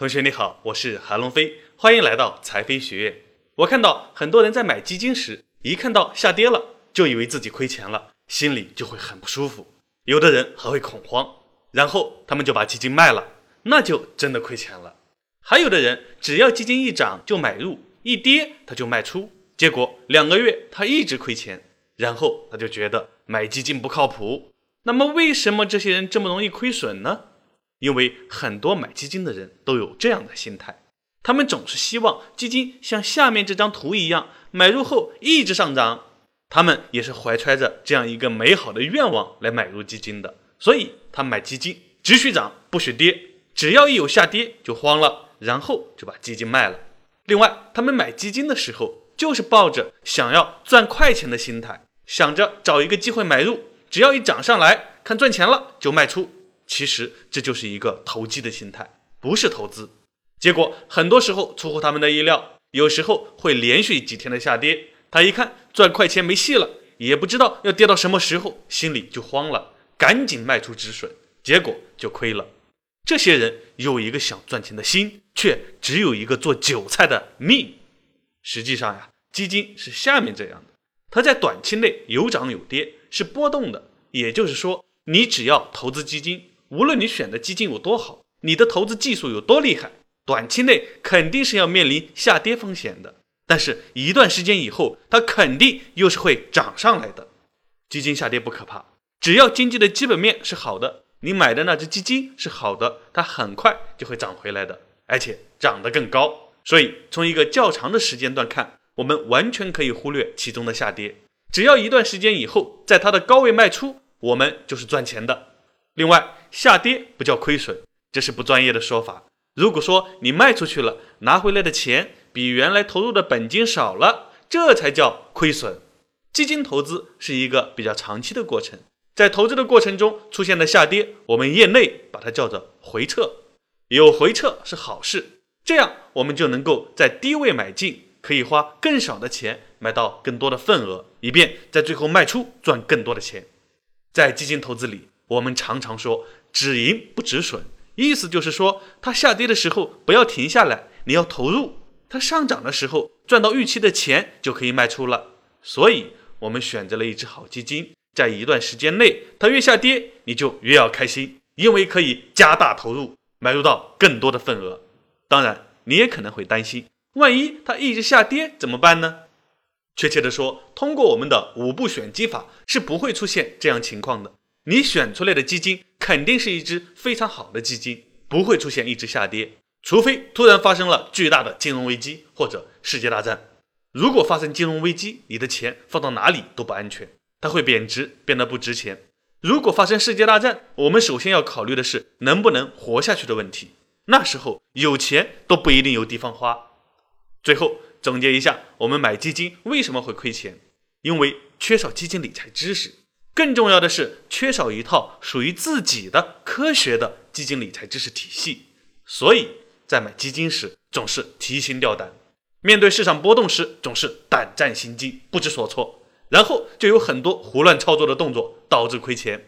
同学你好，我是韩龙飞，欢迎来到财飞学院。我看到很多人在买基金时，一看到下跌了，就以为自己亏钱了，心里就会很不舒服。有的人还会恐慌，然后他们就把基金卖了，那就真的亏钱了。还有的人只要基金一涨就买入，一跌他就卖出，结果两个月他一直亏钱，然后他就觉得买基金不靠谱。那么为什么这些人这么容易亏损呢？因为很多买基金的人都有这样的心态，他们总是希望基金像下面这张图一样，买入后一直上涨。他们也是怀揣着这样一个美好的愿望来买入基金的，所以他买基金只许涨不许跌，只要一有下跌就慌了，然后就把基金卖了。另外，他们买基金的时候就是抱着想要赚快钱的心态，想着找一个机会买入，只要一涨上来看赚钱了就卖出。其实这就是一个投机的心态，不是投资。结果很多时候出乎他们的意料，有时候会连续几天的下跌。他一看赚快钱没戏了，也不知道要跌到什么时候，心里就慌了，赶紧卖出止损，结果就亏了。这些人有一个想赚钱的心，却只有一个做韭菜的命。实际上呀，基金是下面这样的，它在短期内有涨有跌，是波动的。也就是说，你只要投资基金。无论你选的基金有多好，你的投资技术有多厉害，短期内肯定是要面临下跌风险的。但是，一段时间以后，它肯定又是会涨上来的。基金下跌不可怕，只要经济的基本面是好的，你买的那只基金是好的，它很快就会涨回来的，而且涨得更高。所以，从一个较长的时间段看，我们完全可以忽略其中的下跌。只要一段时间以后，在它的高位卖出，我们就是赚钱的。另外，下跌不叫亏损，这是不专业的说法。如果说你卖出去了，拿回来的钱比原来投入的本金少了，这才叫亏损。基金投资是一个比较长期的过程，在投资的过程中出现的下跌，我们业内把它叫做回撤。有回撤是好事，这样我们就能够在低位买进，可以花更少的钱买到更多的份额，以便在最后卖出赚更多的钱。在基金投资里。我们常常说止盈不止损，意思就是说，它下跌的时候不要停下来，你要投入；它上涨的时候赚到预期的钱就可以卖出了。所以，我们选择了一只好基金，在一段时间内，它越下跌，你就越要开心，因为可以加大投入，买入到更多的份额。当然，你也可能会担心，万一它一直下跌怎么办呢？确切的说，通过我们的五步选基法，是不会出现这样情况的。你选出来的基金肯定是一只非常好的基金，不会出现一直下跌，除非突然发生了巨大的金融危机或者世界大战。如果发生金融危机，你的钱放到哪里都不安全，它会贬值，变得不值钱。如果发生世界大战，我们首先要考虑的是能不能活下去的问题。那时候有钱都不一定有地方花。最后总结一下，我们买基金为什么会亏钱？因为缺少基金理财知识。更重要的是，缺少一套属于自己的科学的基金理财知识体系，所以在买基金时总是提心吊胆，面对市场波动时总是胆战心惊、不知所措，然后就有很多胡乱操作的动作，导致亏钱。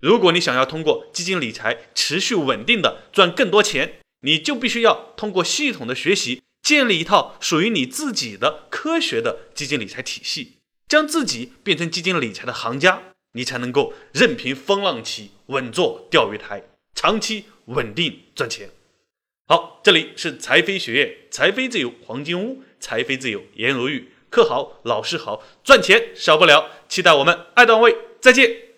如果你想要通过基金理财持续稳定的赚更多钱，你就必须要通过系统的学习，建立一套属于你自己的科学的基金理财体系，将自己变成基金理财的行家。你才能够任凭风浪起，稳坐钓鱼台，长期稳定赚钱。好，这里是财飞学院，财飞自由黄金屋，财飞自由颜如玉，课好，老师好，赚钱少不了。期待我们爱段位，再见。